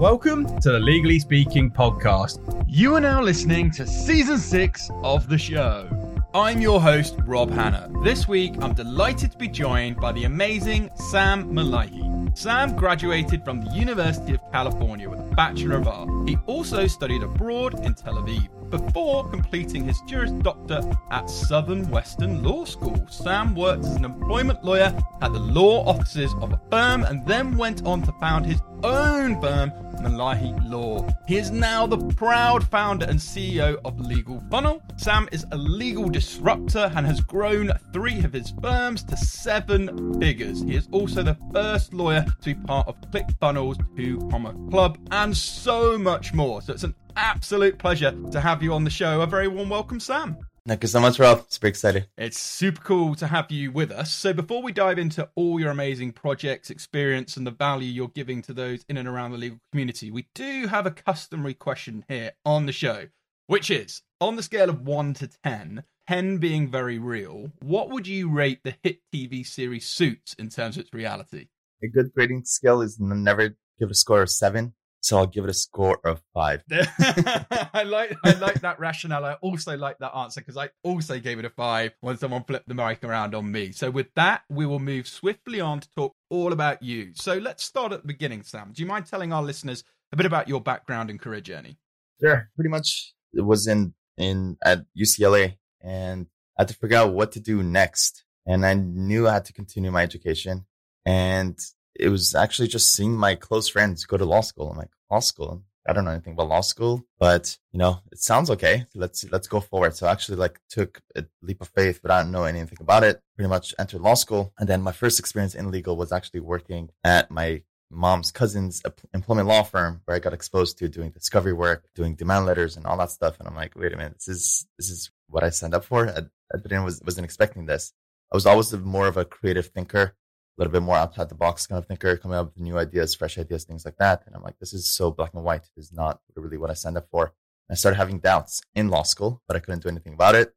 Welcome to the Legally Speaking podcast. You are now listening to season six of the show. I'm your host, Rob Hanna. This week, I'm delighted to be joined by the amazing Sam Mollaei. Sam graduated from the University of California with a Bachelor of Art. He also studied abroad in Tel Aviv before completing his Juris Doctor at Southern Western Law School. Sam worked as an employment lawyer at the law offices of a firm and then went on to found his own firm, Mollaei Law. He is now the proud founder and CEO of Legal Funnel. Sam is a legal disruptor and has grown three of his firms to seven figures. He is also the first lawyer to be part of ClickFunnels 2 Comma Club and so much more. So it's an absolute pleasure to have you on the show. A very warm welcome, Sam. Thank you so much, Rob. Super excited. It's super cool to have you with us. So, before we dive into all your amazing projects, experience, and the value you're giving to those in and around the legal community, we do have a customary question here on the show, which is on the scale of 1 to 10, 10 being very real, what would you rate the hit TV series Suits in terms of its reality? A good grading scale is never give a score of seven. So I'll give it a score of five. I like I like that rationale. I also like that answer because I also gave it a five when someone flipped the mic around on me. So with that, we will move swiftly on to talk all about you. So let's start at the beginning, Sam. Do you mind telling our listeners a bit about your background and career journey? Sure. Pretty much it was in in at UCLA and I had to figure out what to do next. And I knew I had to continue my education. And it was actually just seeing my close friends go to law school. I'm like, law school? I don't know anything about law school, but you know, it sounds okay. Let's let's go forward. So I actually like took a leap of faith without know anything about it. Pretty much entered law school, and then my first experience in legal was actually working at my mom's cousin's employment law firm, where I got exposed to doing discovery work, doing demand letters, and all that stuff. And I'm like, wait a minute, this is this is what I signed up for. I, I didn't was wasn't expecting this. I was always more of a creative thinker little bit more outside the box kind of thinker, coming up with new ideas, fresh ideas, things like that. And I'm like, this is so black and white. This is not really what I signed up for. I started having doubts in law school, but I couldn't do anything about it.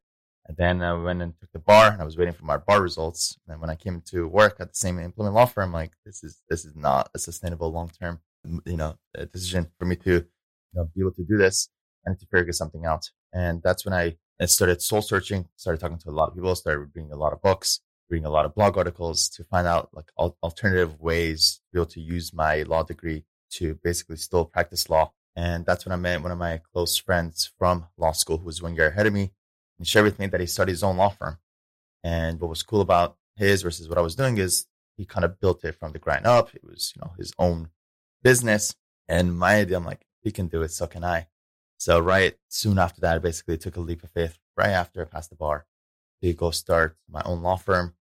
And then I went and took the bar and I was waiting for my bar results. And when I came to work at the same employment law firm, like this is, this is not a sustainable long term, you know, uh, decision for me to, you know, be able to do this. I need to figure something out. And that's when I started soul searching, started talking to a lot of people, started reading a lot of books reading a lot of blog articles to find out like alternative ways to be able to use my law degree to basically still practice law. And that's when I met one of my close friends from law school who was one year ahead of me and shared with me that he started his own law firm. And what was cool about his versus what I was doing is he kind of built it from the ground up. It was, you know, his own business. And my idea, I'm like, he can do it, so can I. So right soon after that, I basically took a leap of faith right after I passed the bar to go start my own law firm.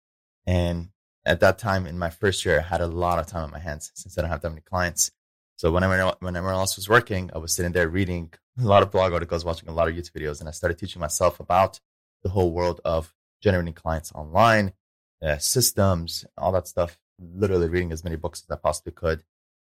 And at that time in my first year, I had a lot of time on my hands since I don't have that many clients. So whenever, whenever else was working, I was sitting there reading a lot of blog articles, watching a lot of YouTube videos, and I started teaching myself about the whole world of generating clients online, uh, systems, all that stuff, literally reading as many books as I possibly could.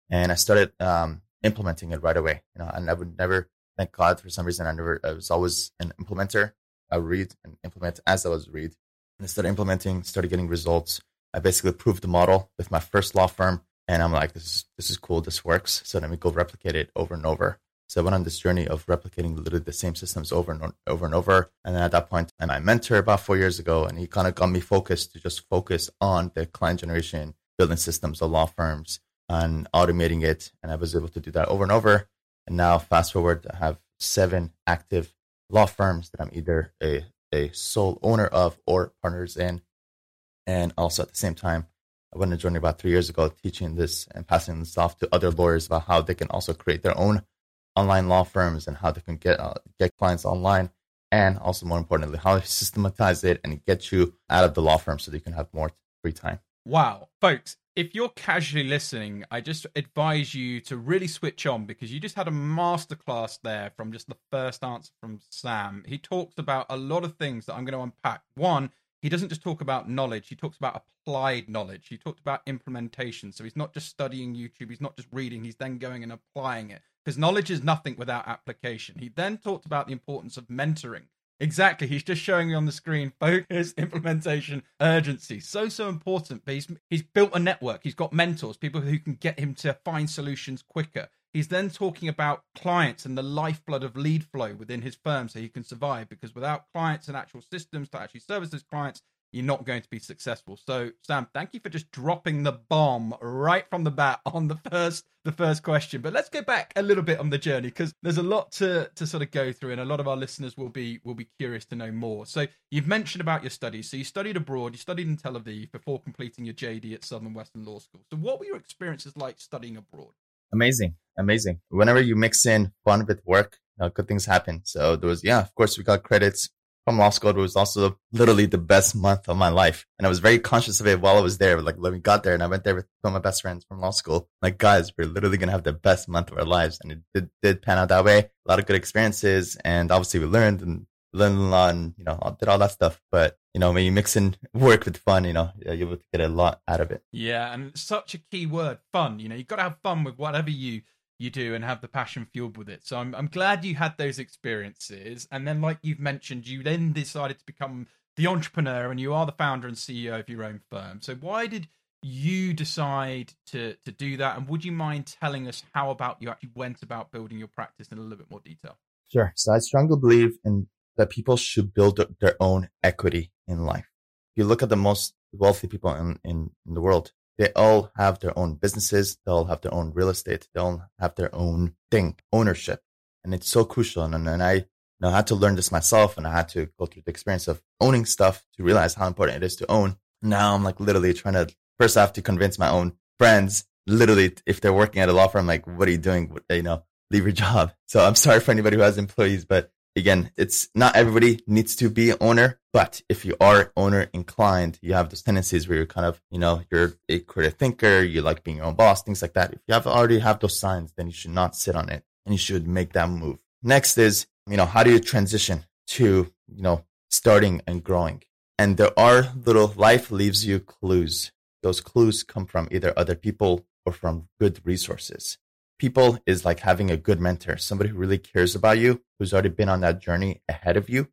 And I started um, implementing it right away. You know, and I would never, thank God, for some reason, I never, I was always an implementer. I read and implement as I was read. And I started implementing, started getting results. I basically proved the model with my first law firm. And I'm like, this is, this is cool. This works. So let me go replicate it over and over. So I went on this journey of replicating literally the same systems over and over and over. And then at that point, and my mentor about four years ago, and he kind of got me focused to just focus on the client generation, building systems of law firms and automating it. And I was able to do that over and over. And now fast forward, I have seven active law firms that I'm either a, a sole owner of or partners in. And also at the same time, I went on a journey about three years ago teaching this and passing this off to other lawyers about how they can also create their own online law firms and how they can get uh, get clients online and also more importantly how to systematize it and get you out of the law firm so that you can have more free time. Wow, folks, if you're casually listening, I just advise you to really switch on because you just had a masterclass there from just the first answer from Sam. He talks about a lot of things that I'm going to unpack. One, he doesn't just talk about knowledge, he talks about applied knowledge. He talked about implementation. So he's not just studying YouTube, he's not just reading, he's then going and applying it because knowledge is nothing without application. He then talked about the importance of mentoring. Exactly. He's just showing me on the screen focus, implementation, urgency. So, so important. But he's, he's built a network. He's got mentors, people who can get him to find solutions quicker. he's then talking about clients and the lifeblood of lead flow within his firm so he can survive because without clients and actual systems to actually service his clients, you're not going to be successful. So, Sam, thank you for just dropping the bomb right from the bat on the first the first question. But let's go back a little bit on the journey because there's a lot to to sort of go through, and a lot of our listeners will be will be curious to know more. So, you've mentioned about your studies. So, you studied abroad. You studied in Tel Aviv before completing your JD at Southern Western Law School. So, what were your experiences like studying abroad? Amazing, amazing. Whenever you mix in fun with work, know, good things happen. So there was, yeah, of course, we got credits from law school. It was also literally the best month of my life. And I was very conscious of it while I was there. Like when we got there and I went there with two of my best friends from law school, like guys, we're literally going to have the best month of our lives. And it did, did pan out that way. A lot of good experiences. And obviously we learned and learned a lot and, you know, did all that stuff. But, you know, when you mix in work with fun, you know, you're able to get a lot out of it. Yeah. And such a key word, fun. You know, you've got to have fun with whatever you you do and have the passion fueled with it. So I'm I'm glad you had those experiences. And then, like you've mentioned, you then decided to become the entrepreneur, and you are the founder and CEO of your own firm. So why did you decide to to do that? And would you mind telling us how about you actually went about building your practice in a little bit more detail? Sure. So I strongly believe in that people should build their own equity in life. If you look at the most wealthy people in, in, in the world, they all have their own businesses. They all have their own real estate. They all have their own thing, ownership. And it's so crucial. And, and I, you know, I had to learn this myself and I had to go through the experience of owning stuff to realize how important it is to own. Now I'm like literally trying to, first I have to convince my own friends, literally, if they're working at a law firm, like, what are you doing? You know, leave your job. So I'm sorry for anybody who has employees, but again, it's not everybody needs to be owner, but if you are owner inclined, you have those tendencies where you're kind of, you know, you're a creative thinker, you like being your own boss, things like that. If you have already have those signs, then you should not sit on it and you should make that move. Next is, you know, how do you transition to, you know, starting and growing? And there are little life leaves you clues. Those clues come from either other people or from good resources people is like having a good mentor, somebody who really cares about you, who's already been on that journey ahead of you,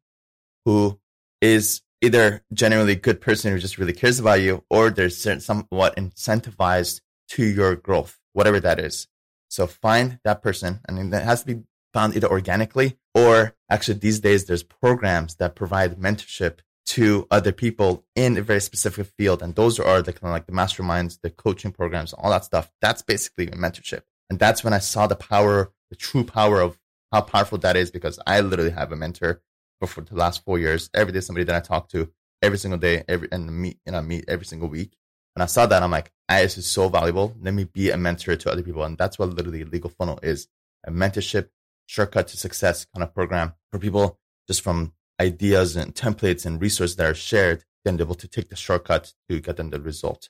who is either genuinely a good person who just really cares about you, or they're somewhat incentivized to your growth, whatever that is. So find that person, and that has to be found either organically or actually these days there's programs that provide mentorship to other people in a very specific field. And those are the kind of like the masterminds, the coaching programs, all that stuff. That's basically mentorship. And that's when I saw the power, the true power of how powerful that is because I literally have a mentor for, for the last four years. Every day, somebody that I talk to every single day, every, and meet, you know, meet every single week. And I saw that, I'm like, I, this is so valuable. Let me be a mentor to other people. And that's what literally Legal Funnel is a mentorship shortcut to success kind of program for people just from ideas and templates and resources that are shared, then able to take the shortcut to get them the result.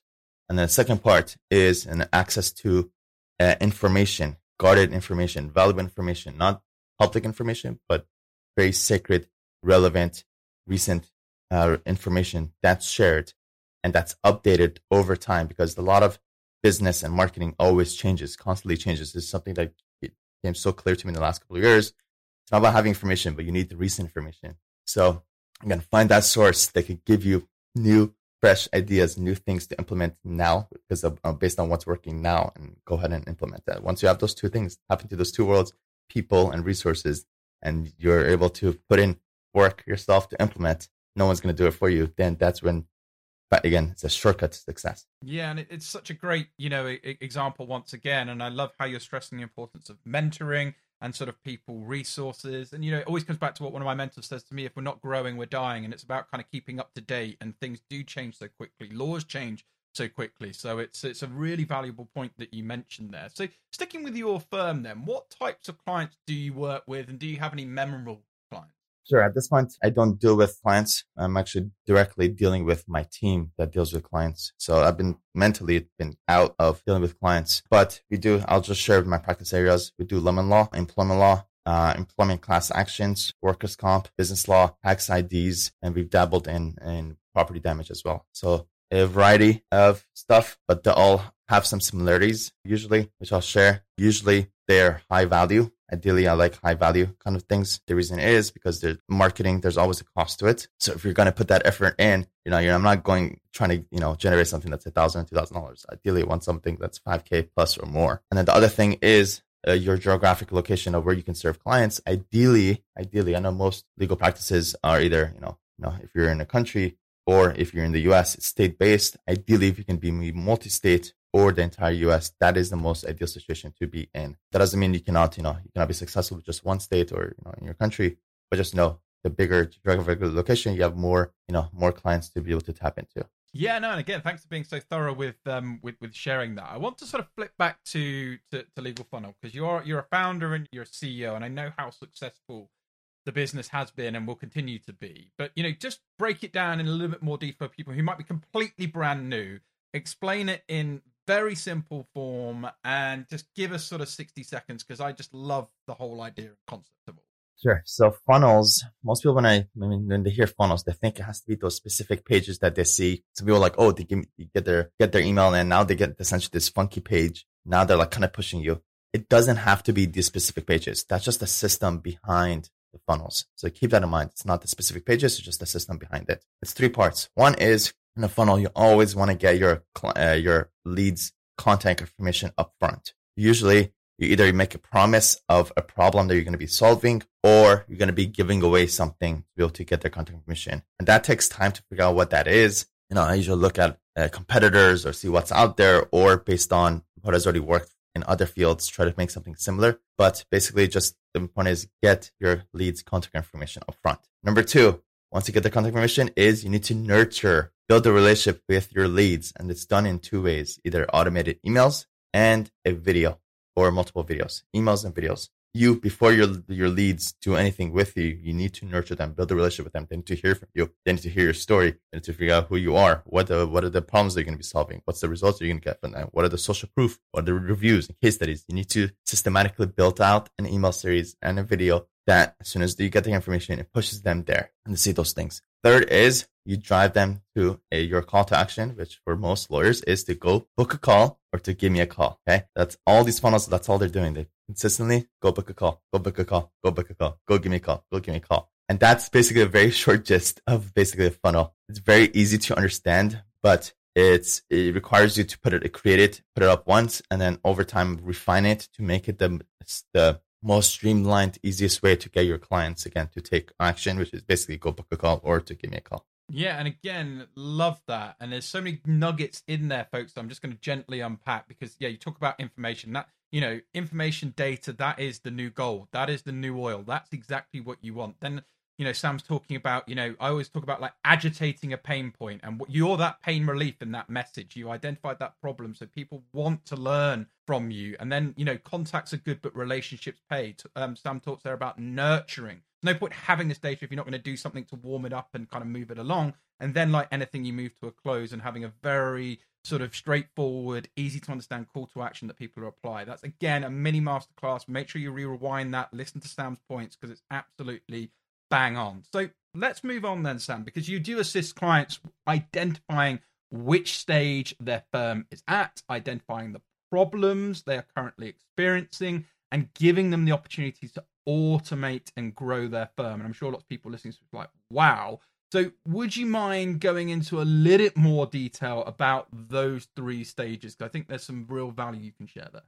And then the second part is an access to uh, information, guarded information, valuable information, not public information, but very sacred, relevant, recent uh, information that's shared and that's updated over time because a lot of business and marketing always changes, constantly changes. This is something that became so clear to me in the last couple of years. It's not about having information, but you need the recent information. So again, find that source that could give you new fresh ideas, new things to implement now because of, uh, based on what's working now and go ahead and implement that. Once you have those two things happen to those two worlds, people and resources, and you're able to put in work yourself to implement, no one's going to do it for you. Then that's when, but again, it's a shortcut to success. Yeah. And it's such a great, you know, example once again. And I love how you're stressing the importance of mentoring and sort of people resources. And you know it always comes back to what one of my mentors says to me if we're not growing we're dying. And it's about kind of keeping up to date and things do change so quickly. Laws change so quickly. So it's it's a really valuable point that you mentioned there. So sticking with your firm then what types of clients do you work with and do you have any memorable Sure. At this point, I don't deal with clients. I'm actually directly dealing with my team that deals with clients. So I've been mentally been out of dealing with clients, but we do, I'll just share my practice areas. We do lemon law, employment law, uh, employment class actions, workers' comp, business law, tax IDs, and we've dabbled in, in property damage as well. So a variety of stuff, but they all have some similarities usually, which I'll share. Usually they're high value. Ideally, I like high value kind of things. The reason is because the marketing, there's always a cost to it. So if you're going to put that effort in, you know, I'm not going trying to, you know, generate something that's a thousand, two thousand dollars. Ideally, I want something that's 5k plus or more. And then the other thing is uh, your geographic location of where you can serve clients. Ideally, ideally, I know most legal practices are either, you know, you know, if you're in a country or if you're in the US, it's state based. Ideally, if you can be multi state or the entire US, that is the most ideal situation to be in. That doesn't mean you cannot, you know, you cannot be successful with just one state or, you know, in your country, but just know the bigger geographic location, you have more, you know, more clients to be able to tap into. Yeah, no, and again, thanks for being so thorough with um with, with sharing that. I want to sort of flip back to to, to Legal Funnel because you're you're a founder and you're a CEO, and I know how successful the business has been and will continue to be. But you know, just break it down in a little bit more detail for people who might be completely brand new. Explain it in very simple form and just give us sort of 60 seconds because I just love the whole idea and concept of it. Sure. So funnels, most people when I, I mean, when they hear funnels, they think it has to be those specific pages that they see. Some people are like, oh, they give, get their, get their email and now they get essentially this funky page. Now they're like kind of pushing you. It doesn't have to be these specific pages. That's just the system behind the funnels. So keep that in mind. It's not the specific pages. It's just the system behind it. It's three parts. One is in a funnel, you always want to get your, uh, your leads contact information up front. Usually you either make a promise of a problem that you're going to be solving or you're going to be giving away something to be able to get their contact information. And that takes time to figure out what that is. You know, I usually look at uh, competitors or see what's out there or based on what has already worked in other fields, try to make something similar. But basically just the point is get your leads contact information up front. Number two, once you get the contact information is you need to nurture, build a relationship with your leads. And it's done in two ways, either automated emails and a video or multiple videos, emails and videos. You, before your, your leads do anything with you, you need to nurture them, build a relationship with them. They need to hear from you. They need to hear your story. They need to figure out who you are. What the, what are the problems they're going to be solving? What's the results you're going to get from them? What are the social proof? What are the reviews and case studies? You need to systematically build out an email series and a video that as soon as you get the information, it pushes them there and to see those things. Third is you drive them to a, your call to action, which for most lawyers is to go book a call or to give me a call. Okay. That's all these funnels. That's all they're doing. They consistently go book a call, go book a call, go book a call, go give me a call, go give me a call. And that's basically a very short gist of basically a funnel. It's very easy to understand, but it's, it requires you to put it, create it, put it up once, and then over time refine it to make it the, the most streamlined, easiest way to get your clients again to take action, which is basically go book a call or to give me a call. Yeah, and again, love that. And there's so many nuggets in there, folks. I'm just going to gently unpack because yeah, you talk about information. That you know, information data, that is the new gold. That is the new oil. That's exactly what you want. Then you know, Sam's talking about, you know, I always talk about like agitating a pain point and you're that pain relief in that message. You identified that problem. So people want to learn from you. And then, you know, contacts are good, but relationships pay. Um, Sam talks there about nurturing. no point having this data if you're not going to do something to warm it up and kind of move it along. And then, like anything, you move to a close and having a very sort of straightforward, easy to understand call to action that people apply. That's again a mini masterclass. Make sure you rewind that, listen to Sam's points because it's absolutely bang on. So let's move on then, Sam, because you do assist clients identifying which stage their firm is at, identifying the problems they are currently experiencing, and giving them the opportunity to automate and grow their firm. And I'm sure lots of people listening to this like, wow. So, would you mind going into a little bit more detail about those three stages? Because I think there's some real value you can share there.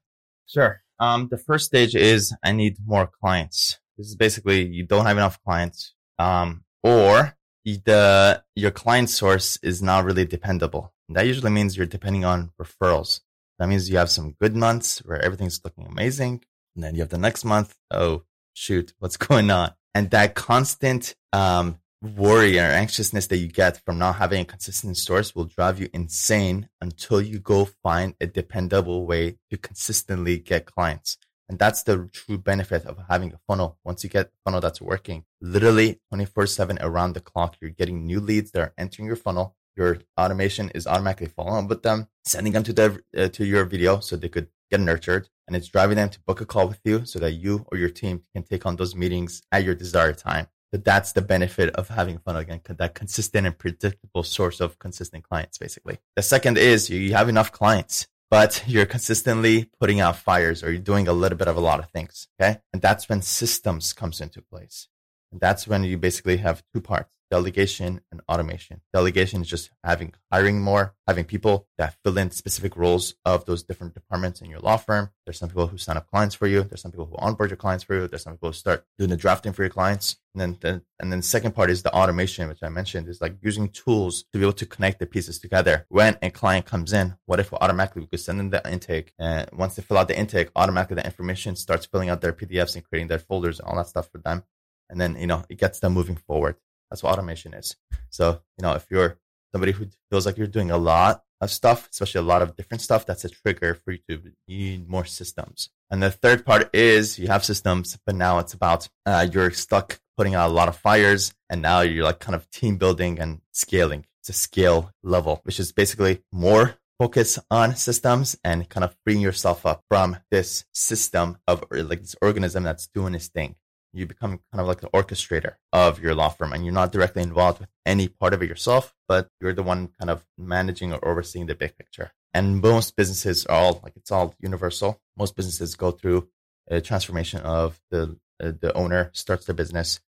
Sure. Um, the first stage is I need more clients. This is basically you don't have enough clients, um, or the your client source is not really dependable. That usually means you're depending on referrals. That means you have some good months where everything's looking amazing, and then you have the next month. Oh shoot, what's going on? And that constant um, worry or anxiousness that you get from not having a consistent source will drive you insane until you go find a dependable way to consistently get clients. And that's the true benefit of having a funnel. Once you get a funnel that's working, literally 24 7 around the clock, you're getting new leads that are entering your funnel. Your automation is automatically following up with them, sending them to the, uh, to your video so they could get nurtured. And it's driving them to book a call with you so that you or your team can take on those meetings at your desired time. But that's the benefit of having funnel again, that consistent and predictable source of consistent clients, basically. The second is you have enough clients but you're consistently putting out fires or you're doing a little bit of a lot of things. Okay. And that's when systems comes into place. And that's when you basically have two parts delegation and automation. Delegation is just having hiring more, having people that fill in specific roles of those different departments in your law firm. There's some people who sign up clients for you. There's some people who onboard your clients for you. There's some people who start doing the drafting for your clients. And then, the, and then the second part is the automation, which I mentioned is like using tools to be able to connect the pieces together. When a client comes in, what if automatically we could send them the intake and once they fill out the intake, automatically the information starts filling out their PDFs and creating their folders and all that stuff for them. And then, you know, it gets them moving forward. That's what automation is. So, you know, if you're somebody who feels like you're doing a lot of stuff, especially a lot of different stuff, that's a trigger for you to need more systems. And the third part is you have systems, but now it's about uh, you're stuck putting out a lot of fires, and now you're like kind of team building and scaling. It's a scale level, which is basically more focus on systems and kind of freeing yourself up from this system of like this organism that's doing its thing you become kind of like the orchestrator of your law firm and you're not directly involved with any part of it yourself, but you're the one kind of managing or overseeing the big picture. And most businesses are all like it's all universal. Most businesses go through a transformation of the uh, the owner starts their business,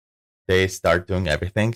they start doing everything,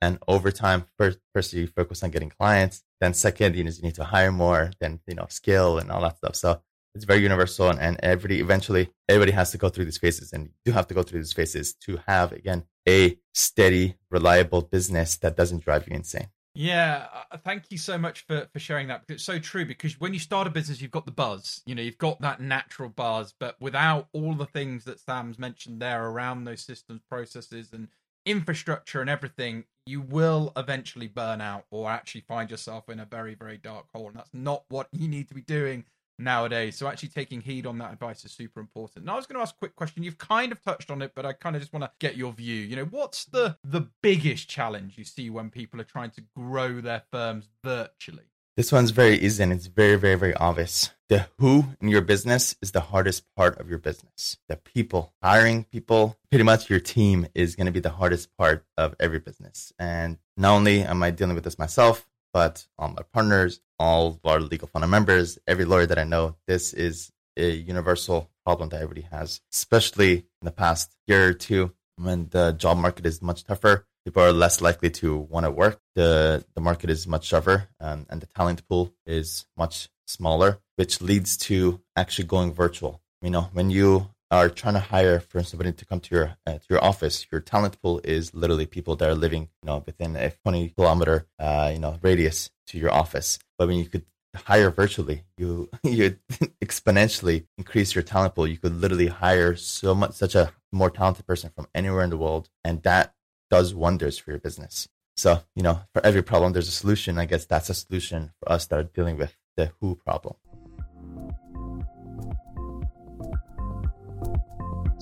and over time, first first you focus on getting clients, then second you know, you need to hire more, then you know scale and all that stuff. So it's very universal and, and everybody eventually everybody has to go through these phases and you do have to go through these phases to have again a steady reliable business that doesn't drive you insane yeah, uh, thank you so much for for sharing that because it's so true. Because when you start a business, you've got the buzz, you know, you've got that natural buzz, but without all the things that Sam's mentioned there around those systems, processes, and infrastructure and everything, you will eventually burn out or actually find yourself in a very very dark hole, and that's not what you need to be doing nowadays. So actually taking heed on that advice is super important. Now I was going to ask a quick question. You've kind of touched on it, but I kind of just want to get your view. You know, what's the the biggest challenge you see when people are trying to grow their firms virtually? This one's very easy and it's very, very, very obvious. The who in your business is the hardest part of your business. The people, hiring people, pretty much your team is going to be the hardest part of every business. And not only am I dealing with this myself, but all my partners, all our Legal Funnel members, every lawyer that I know, this is a universal problem that everybody has, especially in the past year or two when the job market is much tougher. People are less likely to want to work. The the market is much tougher, um, and the talent pool is much smaller, which leads to actually going virtual. You know, when you are trying to hire for somebody to come to your uh, to your office, your talent pool is literally people that are living, you know, within a 20 kilometer, uh, you know, radius to your office. But when you could hire virtually, you you exponentially increase your talent pool. You could literally hire so much, such a more talented person from anywhere in the world, and that does wonders for your business. So, you know, for every problem, there's a solution. I guess that's a solution for us that are dealing with the who problem.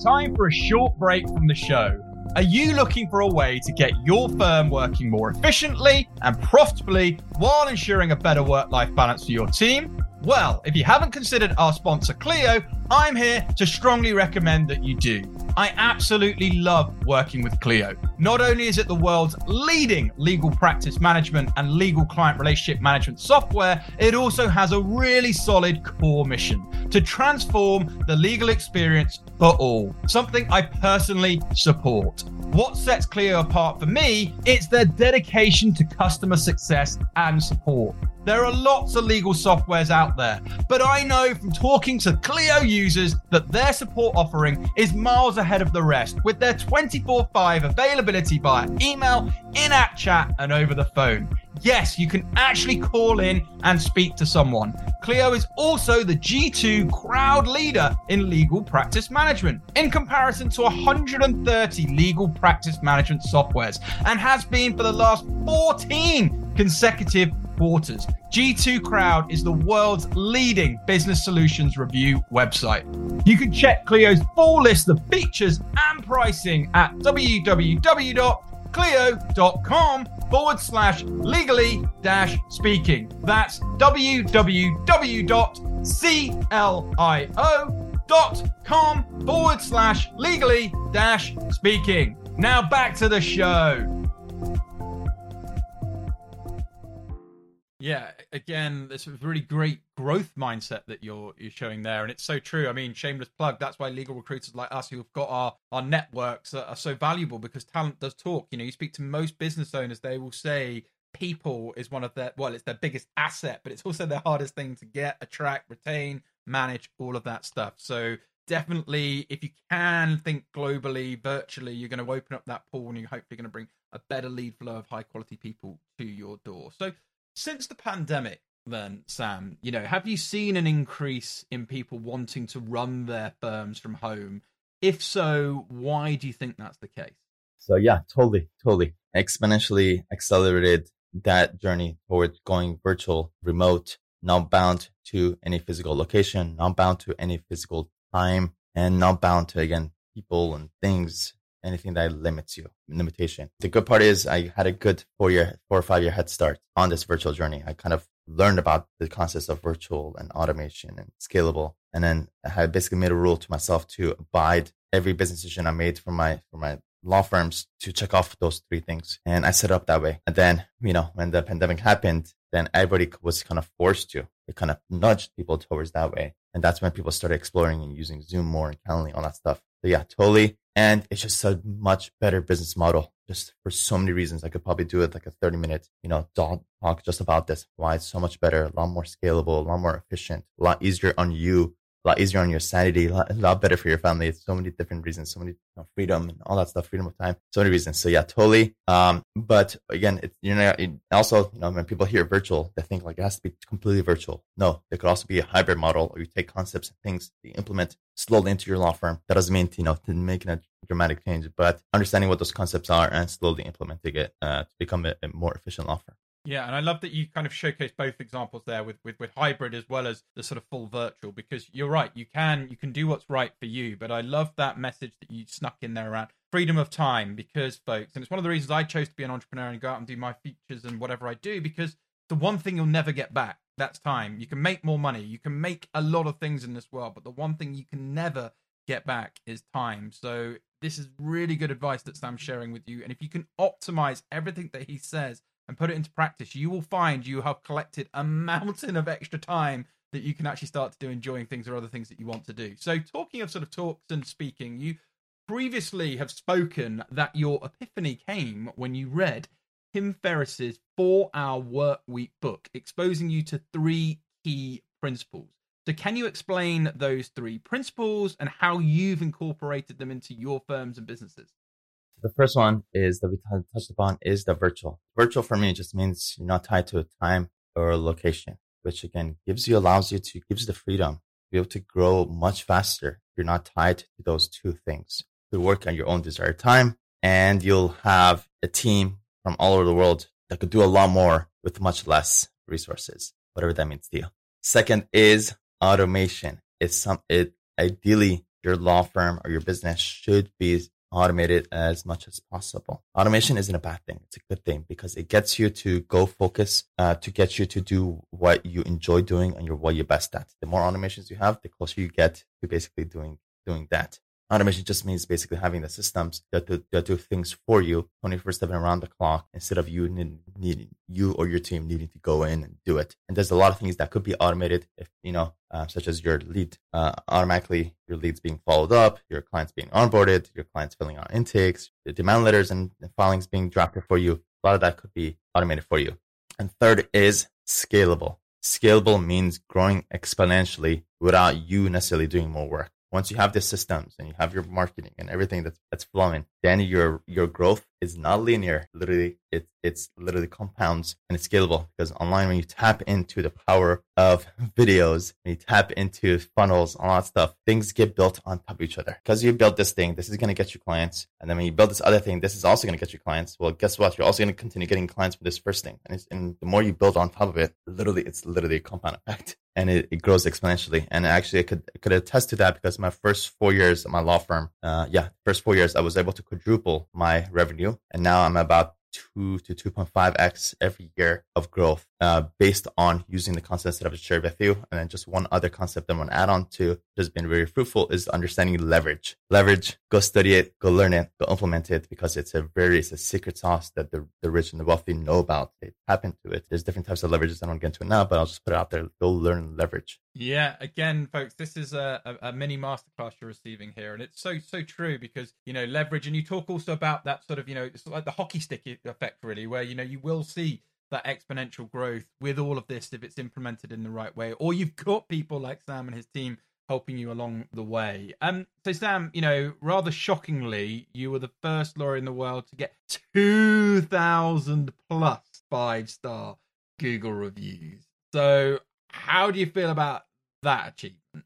Time for a short break from the show. Are you looking for a way to get your firm working more efficiently and profitably while ensuring a better work life balance for your team? Well, if you haven't considered our sponsor Clio, I'm here to strongly recommend that you do. I absolutely love working with Clio. Not only is it the world's leading legal practice management and legal client relationship management software, it also has a really solid core mission to transform the legal experience for all, something I personally support. What sets Clio apart for me is their dedication to customer success and support. There are lots of legal softwares out there, but I know from talking to Clio users that their support offering is miles ahead of the rest with their 24 5 availability via email, in app chat, and over the phone. Yes, you can actually call in and speak to someone. Clio is also the G2 crowd leader in legal practice management in comparison to 130 legal practice management softwares and has been for the last 14 consecutive quarters. G2 Crowd is the world's leading business solutions review website. You can check Clio's full list of features and pricing at www.clio.com forward slash legally dash speaking. That's www.clio.com forward slash legally dash speaking. Now back to the show. Yeah, again, is a really great growth mindset that you're you're showing there, and it's so true. I mean, shameless plug. That's why legal recruiters like us, who've got our our networks, are, are so valuable because talent does talk. You know, you speak to most business owners, they will say people is one of their well, it's their biggest asset, but it's also their hardest thing to get, attract, retain, manage, all of that stuff. So definitely, if you can think globally, virtually, you're going to open up that pool, and you're hopefully going to bring a better lead flow of high quality people to your door. So since the pandemic, then, Sam, you know, have you seen an increase in people wanting to run their firms from home? If so, why do you think that's the case? So yeah, totally, totally. Exponentially accelerated that journey towards going virtual, remote, not bound to any physical location, not bound to any physical time, and not bound to again people and things anything that limits you, limitation. The good part is I had a good four year, four or five year head start on this virtual journey. I kind of learned about the concepts of virtual and automation and scalable. And then I basically made a rule to myself to abide every business decision I made for my, for my law firms to check off those three things. And I set up that way. And then, you know, when the pandemic happened, then everybody was kind of forced to. It kind of nudged people towards that way. And that's when people started exploring and using Zoom more and Calendly, all that stuff. So yeah, totally and it's just a much better business model just for so many reasons. I could probably do it like a 30 minute, you know, talk just about this, why it's so much better, a lot more scalable, a lot more efficient, a lot easier on you a lot easier on your sanity, a lot, a lot better for your family. It's so many different reasons, so many you know, freedom and all that stuff, freedom of time, so many reasons. So yeah, totally. Um, but again, it's, you know, it also, you know, when people hear virtual, they think like it has to be completely virtual. No, it could also be a hybrid model or you take concepts and things you implement slowly into your law firm. That doesn't mean, you know, to making a dramatic change, but understanding what those concepts are and slowly implementing it uh, to become a, a more efficient law firm. Yeah, and I love that you kind of showcase both examples there with, with with hybrid as well as the sort of full virtual because you're right, you can you can do what's right for you, but I love that message that you snuck in there around freedom of time because folks, and it's one of the reasons I chose to be an entrepreneur and go out and do my features and whatever I do because the one thing you'll never get back that's time. You can make more money, you can make a lot of things in this world, but the one thing you can never get back is time. So this is really good advice that Sam's sharing with you, and if you can optimize everything that he says and put it into practice, you will find you have collected a mountain of extra time that you can actually start to do enjoying things or other things that you want to do. So, talking of sort of talks and speaking, you previously have spoken that your epiphany came when you read Tim Ferriss's four hour work week book, exposing you to three key principles. So, can you explain those three principles and how you've incorporated them into your firms and businesses? The first one is that we t- touched upon is the virtual. Virtual for me just means you're not tied to a time or a location, which again gives you, allows you to, gives the freedom to be able to grow much faster. You're not tied to those two things. You work on your own desired time and you'll have a team from all over the world that could do a lot more with much less resources, whatever that means to you. Second is automation. It's some, it ideally your law firm or your business should be automate it as much as possible. Automation isn't a bad thing. It's a good thing because it gets you to go focus, uh, to get you to do what you enjoy doing and you're what you're best at. The more automations you have, the closer you get to basically doing, doing that. Automation just means basically having the systems that do, that do things for you 24 7 around the clock instead of you needing, you or your team needing to go in and do it. And there's a lot of things that could be automated if, you know, uh, such as your lead, uh, automatically your leads being followed up, your clients being onboarded, your clients filling out intakes, the demand letters and filings being drafted for you. A lot of that could be automated for you. And third is scalable. Scalable means growing exponentially without you necessarily doing more work once you have the systems and you have your marketing and everything that's that's flowing, then your your growth is not linear. Literally, it it's literally compounds and it's scalable because online when you tap into the power of videos, when you tap into funnels, all that stuff, things get built on top of each other. Because you built this thing, this is gonna get you clients, and then when you build this other thing, this is also gonna get you clients. Well, guess what? You're also gonna continue getting clients from this first thing, and, and the more you build on top of it, literally, it's literally a compound effect and it, it grows exponentially. And actually, I could I could attest to that because my first four years at my law firm, uh, yeah, first four years, I was able to quadruple my revenue, and now I'm about two to 2.5x every year of growth uh, based on using the concepts that I've shared with you. And then just one other concept I want to add on to that has been very fruitful is understanding leverage. Leverage, go study it, go learn it, go implement it because it's a very, it's a secret sauce that the, the rich and the wealthy know about. They tap into it. There's different types of leverages I don't get into it now, but I'll just put it out there. Go learn leverage. Yeah, again, folks, this is a, a, a, mini masterclass you're receiving here, and it's so so true because you know leverage, and you talk also about that sort of you know it's like the hockey stick effect, really, where you know you will see that exponential growth with all of this if it's implemented in the right way, or you've got people like Sam and his team helping you along the way. Um, so Sam, you know, rather shockingly, you were the first lawyer in the world to get two thousand plus five star Google reviews. So how do you feel about that achievement?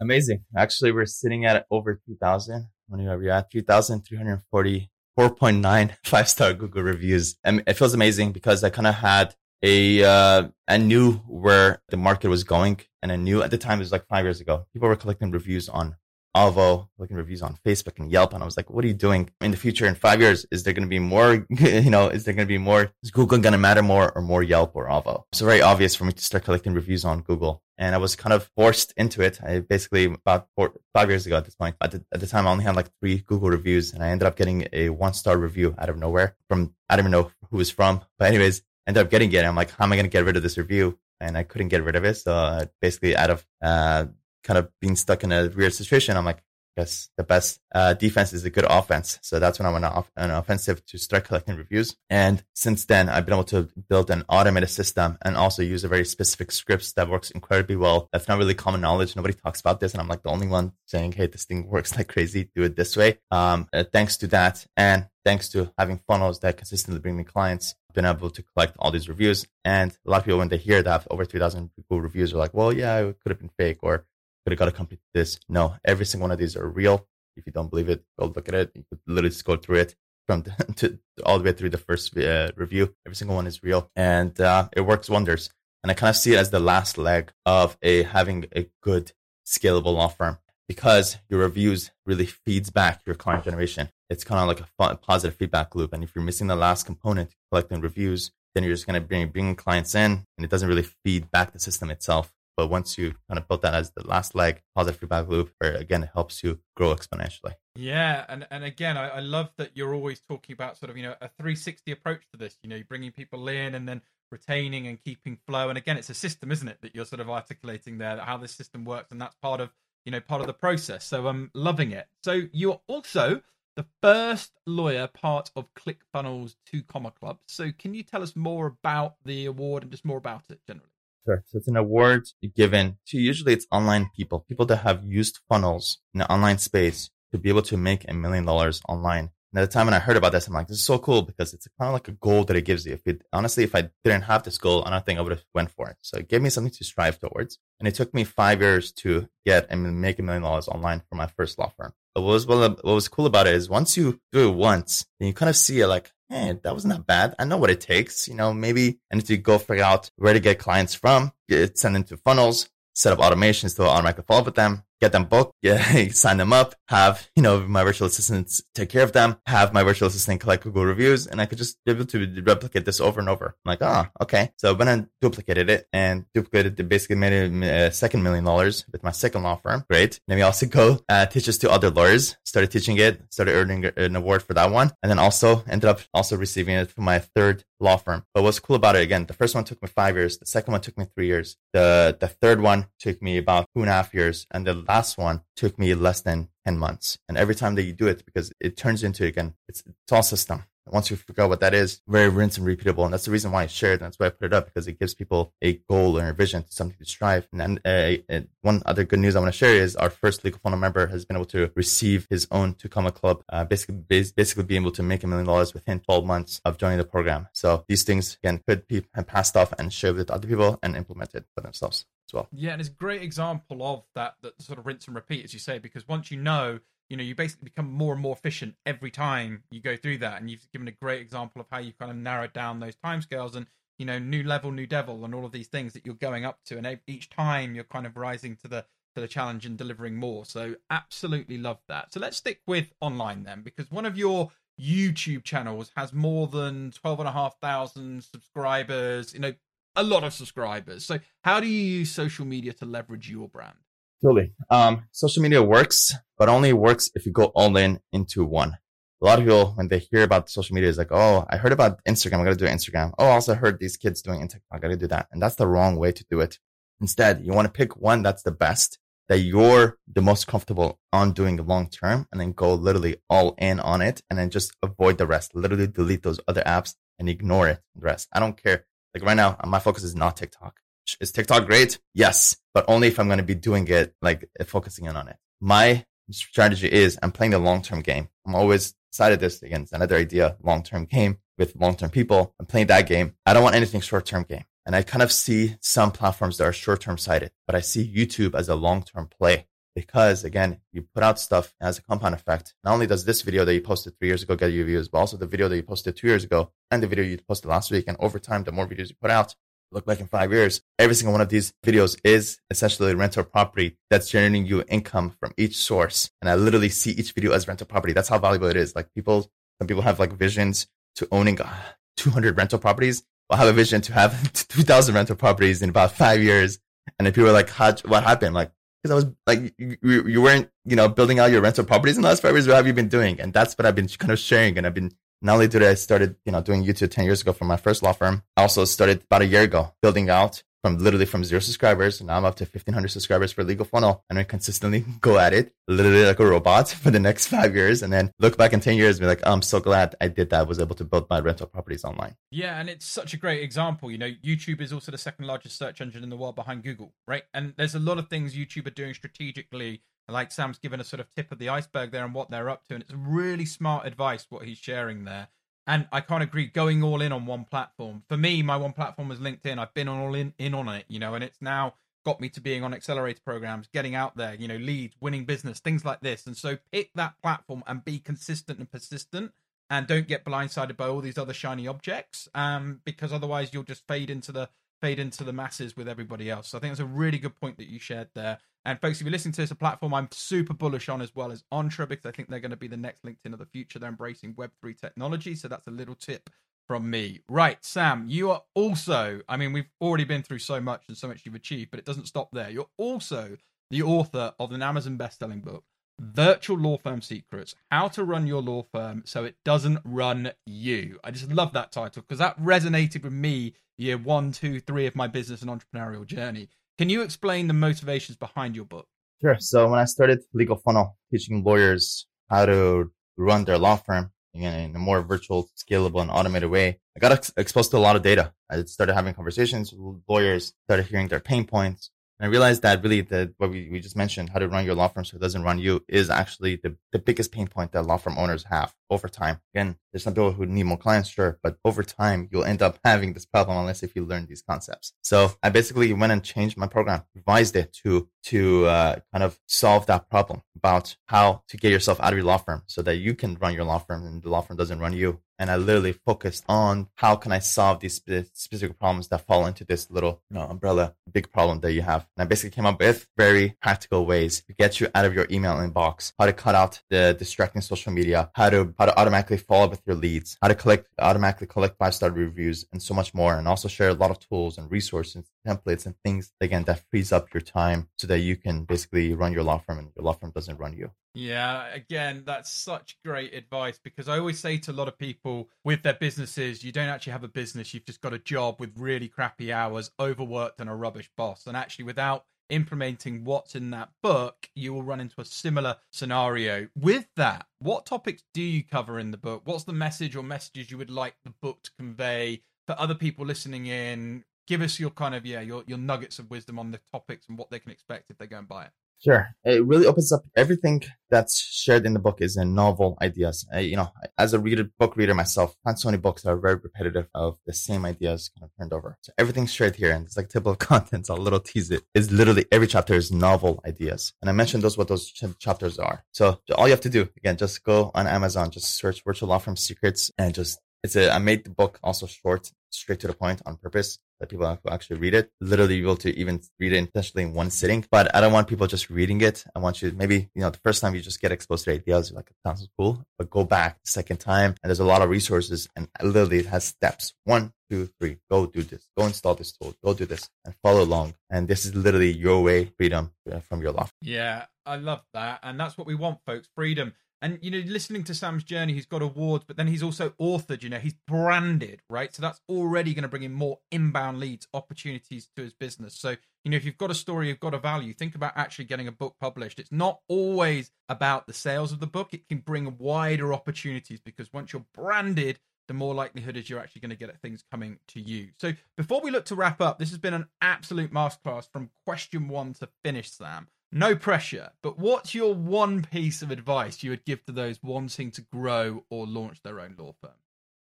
Amazing. Actually, we're sitting at over 2,000. When we're at 3,340 4.9 five star Google reviews. And it feels amazing because I kind of had a, uh, I knew where the market was going and I knew at the time, it was like five years ago, people were collecting reviews on Avvo, looking reviews on Facebook and Yelp. And I was like, what are you doing in the future? In five years, is there going to be more, you know, is there going to be more, is Google going to matter more or more Yelp or Avvo? So very obvious for me to start collecting reviews on Google. And I was kind of forced into it. I basically about four, five years ago at this point, at the, at the time, I only had like three Google reviews and I ended up getting a one star review out of nowhere from, I don't even know who was from, but anyways, ended up getting it. I'm like, how am I going to get rid of this review? And I couldn't get rid of it. So uh, basically out of, uh, kind of being stuck in a weird situation, I'm like, guess the best uh, defense is a good offense. So that's when I went off an offensive to start collecting reviews. And since then, I've been able to build an automated system and also use a very specific scripts that works incredibly well. That's not really common knowledge. Nobody talks about this. And I'm like the only one saying, Hey, this thing works like crazy. Do it this way. Um, uh, thanks to that. And thanks to having funnels that consistently bring me clients, been able to collect all these reviews. And a lot of people, when they hear that over 3000 Google reviews are like, well, yeah, it could have been fake or could have got a company this. No, every single one of these are real. If you don't believe it, go look at it. You could literally just go through it from the, to all the way through the first uh, review. Every single one is real, and uh, it works wonders. And I kind of see it as the last leg of a having a good scalable law firm because your reviews really feeds back your client generation. It's kind of like a fun, positive feedback loop. And if you're missing the last component, collecting reviews, then you're just going to bring, bring clients in and it doesn't really feed back the system itself. But once you kind of built that as the last leg, positive feedback loop, where again, it helps you grow exponentially. Yeah. And, and again, I, I love that you're always talking about sort of, you know, a 360 approach to this. You know, you're bringing people in and then retaining and keeping flow. And again, it's a system, isn't it, that you're sort of articulating there, how this system works. And that's part of, you know, part of the process. So I'm loving it. So you're also the first lawyer part of ClickFunnels 2 Comma Club. So can you tell us more about the award and just more about it generally? So it's an award given to usually it's online people, people that have used funnels in the online space to be able to make a million dollars online. And at the time when I heard about this, I'm like, this is so cool because it's kind of like a goal that it gives you. If it, honestly, if I didn't have this goal, I don't think I would have went for it. So it gave me something to strive towards. And it took me five years to get and make a million dollars online for my first law firm. But what was, what was cool about it is once you do it once, then you kind of see it like, hey, that wasn't bad. I know what it takes. You know, maybe I need to go figure out where to get clients from, get, send them to funnels, set up automations to automatically follow up with them, get them booked, get, sign them up, have, you know, my virtual assistants take care of them, have my virtual assistant collect Google reviews, and I could just be able to replicate this over and over. I'm like, oh, okay. So when I duplicated it and duplicated it, basically made a, a second million dollars with my second law firm. Great. Then we also go uh, teach this to other lawyers, started teaching it, started earning an award for that one. And then also ended up also receiving it for my third law firm. But what's cool about it, again, the first one took me five years. The second one took me three years. The, the third one took me about two and a half years. And the last one took me less than 10 months. And every time that you do it, because it turns into, again, it's, it's all system. Once you figure out what that is, very rinse and repeatable. And that's the reason why I shared. That's why I put it up because it gives people a goal or a vision, to something to strive. And then uh, one other good news I want to share is our first legal funnel member has been able to receive his own two comma club, uh, basically, basically being able to make a million dollars within 12 months of joining the program. So these things again could be passed off and shared with other people and implemented for themselves as well. Yeah, and it's a great example of that that sort of rinse and repeat, as you say, because once you know, you know, you basically become more and more efficient every time you go through that. And you've given a great example of how you kind of narrowed down those timescales and you know, new level, new devil, and all of these things that you're going up to, and each time you're kind of rising to the to the challenge and delivering more. So absolutely love that. So let's stick with online then, because one of your YouTube channels has more than twelve and a half thousand subscribers. You know, a lot of subscribers. So, how do you use social media to leverage your brand? Totally. Um, social media works, but only works if you go all in into one. A lot of people, when they hear about social media, is like, oh, I heard about Instagram. I got to do Instagram. Oh, I also heard these kids doing TikTok. I got to do that. And that's the wrong way to do it. Instead, you want to pick one that's the best, that you're the most comfortable on doing long term, and then go literally all in on it, and then just avoid the rest. Literally delete those other apps and ignore it. The rest. I don't care. Like right now, my focus is not TikTok. Is TikTok great? Yes, but only if I'm going to be doing it, like focusing in on it. My strategy is I'm playing the long term game. I'm always decided this against another idea, long term game with long term people. I'm playing that game. I don't want anything short term game. And I kind of see some platforms that are short term sighted, but I see YouTube as a long term play because again, you put out stuff as a compound effect. Not only does this video that you posted three years ago get you views, but also the video that you posted two years ago and the video you posted last week. And over time, the more videos you put out, look back in five years, every single one of these videos is essentially rental property that's generating you income from each source. And I literally see each video as rental property. That's how valuable it is. Like people, some people have like visions to owning uh, 200 rental properties. I'll have a vision to have 2000 rental properties in about five years. And if people are like, what happened? Like, because I was like, you, you weren't, you know, building out your rental properties in the last five years. What have you been doing? And that's what I've been kind of sharing. And I've been not only did I started, you know, doing YouTube 10 years ago from my first law firm, I also started about a year ago building out from literally from zero subscribers. Now I'm up to 1500 subscribers for Legal Funnel and I consistently go at it literally like a robot for the next five years. And then look back in 10 years and be like, oh, I'm so glad I did that. I was able to build my rental properties online. Yeah. And it's such a great example. You know, YouTube is also the second largest search engine in the world behind Google, right? And there's a lot of things YouTube are doing strategically. Like Sam's given a sort of tip of the iceberg there and what they're up to. And it's really smart advice what he's sharing there. And I can't agree going all in on one platform. For me, my one platform was LinkedIn. I've been all in, in on it, you know, and it's now got me to being on accelerator programs, getting out there, you know, leads, winning business, things like this. And so pick that platform and be consistent and persistent and don't get blindsided by all these other shiny objects um, because otherwise you'll just fade into the fade into the masses with everybody else. So I think that's a really good point that you shared there. And folks, if you're listening to this, a platform I'm super bullish on as well as Entre because I think they're going to be the next LinkedIn of the future. They're embracing Web3 technology. So that's a little tip from me. Right, Sam, you are also, I mean, we've already been through so much and so much you've achieved, but it doesn't stop there. You're also the author of an Amazon best-selling book, Virtual Law Firm Secrets: How to Run Your Law Firm So It Doesn't Run You. I just love that title because that resonated with me year one, two, three of my business and entrepreneurial journey. Can you explain the motivations behind your book? Sure. So when I started Legal Funnel, teaching lawyers how to run their law firm in a more virtual, scalable, and automated way, I got ex- exposed to a lot of data. I started having conversations with lawyers, started hearing their pain points, and I realized that really the what we, we just mentioned, how to run your law firm so it doesn't run you, is actually the, the biggest pain point that law firm owners have over time. Again, there's some people who need more clients, sure, but over time you'll end up having this problem unless if you learn these concepts. So I basically went and changed my program, revised it to to uh, kind of solve that problem about how to get yourself out of your law firm so that you can run your law firm and the law firm doesn't run you and I literally focused on how can I solve these specific problems that fall into this little you know, umbrella big problem that you have. And I basically came up with very practical ways to get you out of your email inbox, how to cut out the distracting social media, how to how to automatically follow up with your leads, how to collect automatically collect five star reviews, and so much more. And also share a lot of tools and resources, templates, and things again that frees up your time so that you can basically run your law firm and your law firm doesn't run you. Yeah, again, that's such great advice because I always say to a lot of people with their businesses, you don't actually have a business, you've just got a job with really crappy hours, overworked, and a rubbish boss. And actually, without implementing what's in that book, you will run into a similar scenario. With that, what topics do you cover in the book? What's the message or messages you would like the book to convey for other people listening in? Give us your kind of yeah, your your nuggets of wisdom on the topics and what they can expect if they go and buy it. Sure. It really opens up everything that's shared in the book is in novel ideas. I, you know, as a reader, book reader myself, find so many books that are very repetitive of the same ideas kind of turned over. So everything's shared here and it's like table of contents. I'll little tease it is literally every chapter is novel ideas. And I mentioned those, what those ch- chapters are. So all you have to do again, just go on Amazon, just search virtual law firm secrets and just it's a, I made the book also short, straight to the point on purpose that people will actually read it, literally able to even read it essentially in one sitting. But I don't want people just reading it. I want you maybe, you know, the first time you just get exposed to ideas, you're like, it sounds cool, but go back the second time. And there's a lot of resources and literally it has steps. One, two, three, go do this, go install this tool, go do this and follow along. And this is literally your way, freedom uh, from your life. Yeah, I love that. And that's what we want, folks freedom. And you know, listening to Sam's journey, he's got awards, but then he's also authored. You know, he's branded, right? So that's already going to bring in more inbound leads, opportunities to his business. So you know, if you've got a story, you've got a value. Think about actually getting a book published. It's not always about the sales of the book. It can bring wider opportunities because once you're branded, the more likelihood is you're actually going to get things coming to you. So before we look to wrap up, this has been an absolute masterclass from question one to finish, Sam. No pressure, but what's your one piece of advice you would give to those wanting to grow or launch their own law firm?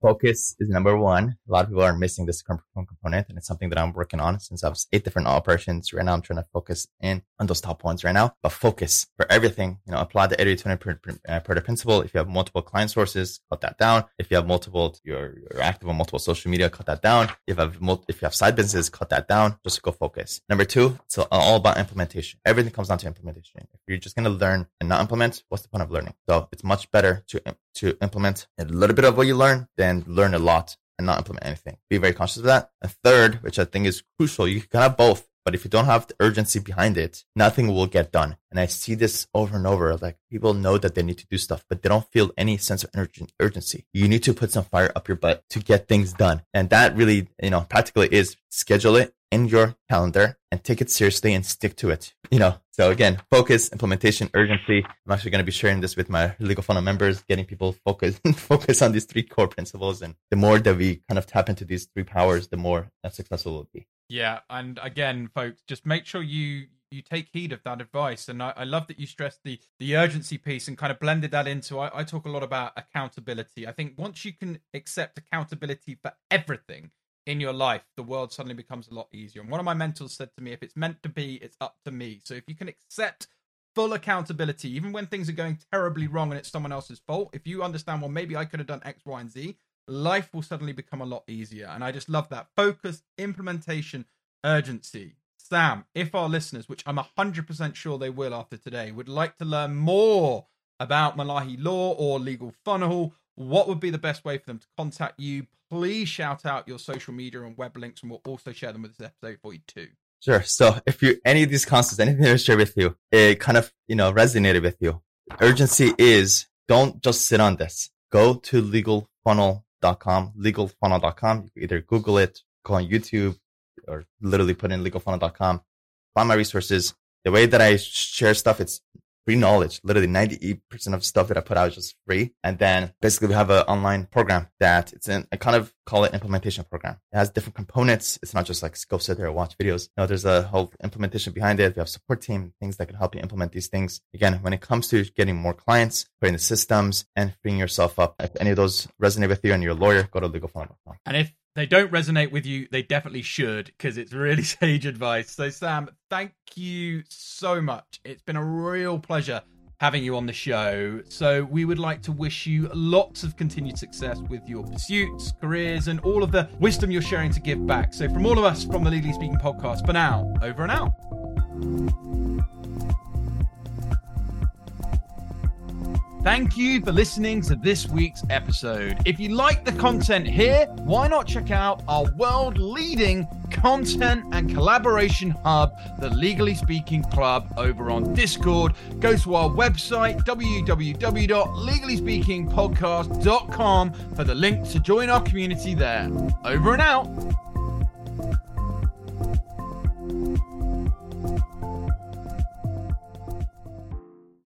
Focus is number one. A lot of people are missing this component and it's something that I'm working on since I have eight different operations. Right now, I'm trying to focus in on those top ones right now, but focus for everything, you know, apply the 80 20 per, per, uh, per principle. If you have multiple client sources, cut that down. If you have multiple, you're, you're active on multiple social media, cut that down. If you have, if you have side businesses, cut that down. Just go focus. Number two, it's all about implementation. Everything comes down to implementation. If you're just going to learn and not implement, what's the point of learning? So it's much better to, to implement a little bit of what you learn than learn a lot and not implement anything. Be very conscious of that. A third, which I think is crucial, you can have both. But if you don't have the urgency behind it, nothing will get done. And I see this over and over. Like people know that they need to do stuff, but they don't feel any sense of urgency. You need to put some fire up your butt to get things done. And that really, you know, practically is schedule it in your calendar and take it seriously and stick to it. You know, so again, focus, implementation, urgency. I'm actually going to be sharing this with my legal funnel members, getting people focused, focus on these three core principles. And the more that we kind of tap into these three powers, the more successful we'll be. Yeah. And again, folks, just make sure you, you take heed of that advice. And I, I, love that you stressed the the urgency piece and kind of blended that into. I, I, talk a lot about accountability. I think once you can accept accountability for everything, in your life, the world suddenly becomes a lot easier. And one of my mentors said to me, if it's meant to be, it's up to me. So if you can accept full accountability, even when things are going terribly wrong and it's someone else's fault, if you understand, well, maybe I could have done X, Y, and Z, life will suddenly become a lot easier. And I just love that focus, implementation, urgency. Sam, if our listeners, which I'm 100% sure they will after today, would like to learn more about Mollaei Law or Legal Funnel, what would be the best way for them to contact you? Please shout out your social media and web links, and we'll also share them with this episode for you too. Sure. So if you any of these concepts, anything I share with you, it kind of you know resonated with you. Urgency is don't just sit on this. Go to legalfunnel.com, legalfunnel.com. You can either Google it, go on YouTube, or literally put in legalfunnel.com. Find my resources. The way that I share stuff, it's free knowledge. Literally 98% of stuff that I put out is just free. And then basically we have an online program that it's in, I kind of call it implementation program. It has different components. It's not just like go sit there and watch videos. No, there's a whole implementation behind it. We have support team, things that can help you implement these things. Again, when it comes to getting more clients, creating the systems and freeing yourself up, if any of those resonate with you and you're a lawyer, go to legalfunnel.com. And if they don't resonate with you, they definitely should because it's really sage advice. So, Sam, thank you so much. It's been a real pleasure having you on the show. So, we would like to wish you lots of continued success with your pursuits, careers, and all of the wisdom you're sharing to give back. So, from all of us from the Legally Speaking podcast, for now, over and out. Thank you for listening to this week's episode. If you like the content here, why not check out our world leading content and collaboration hub, the Legally Speaking Club, over on Discord. Go to our website, www.legallyspeakingpodcast.com, for the link to join our community there. Over and out.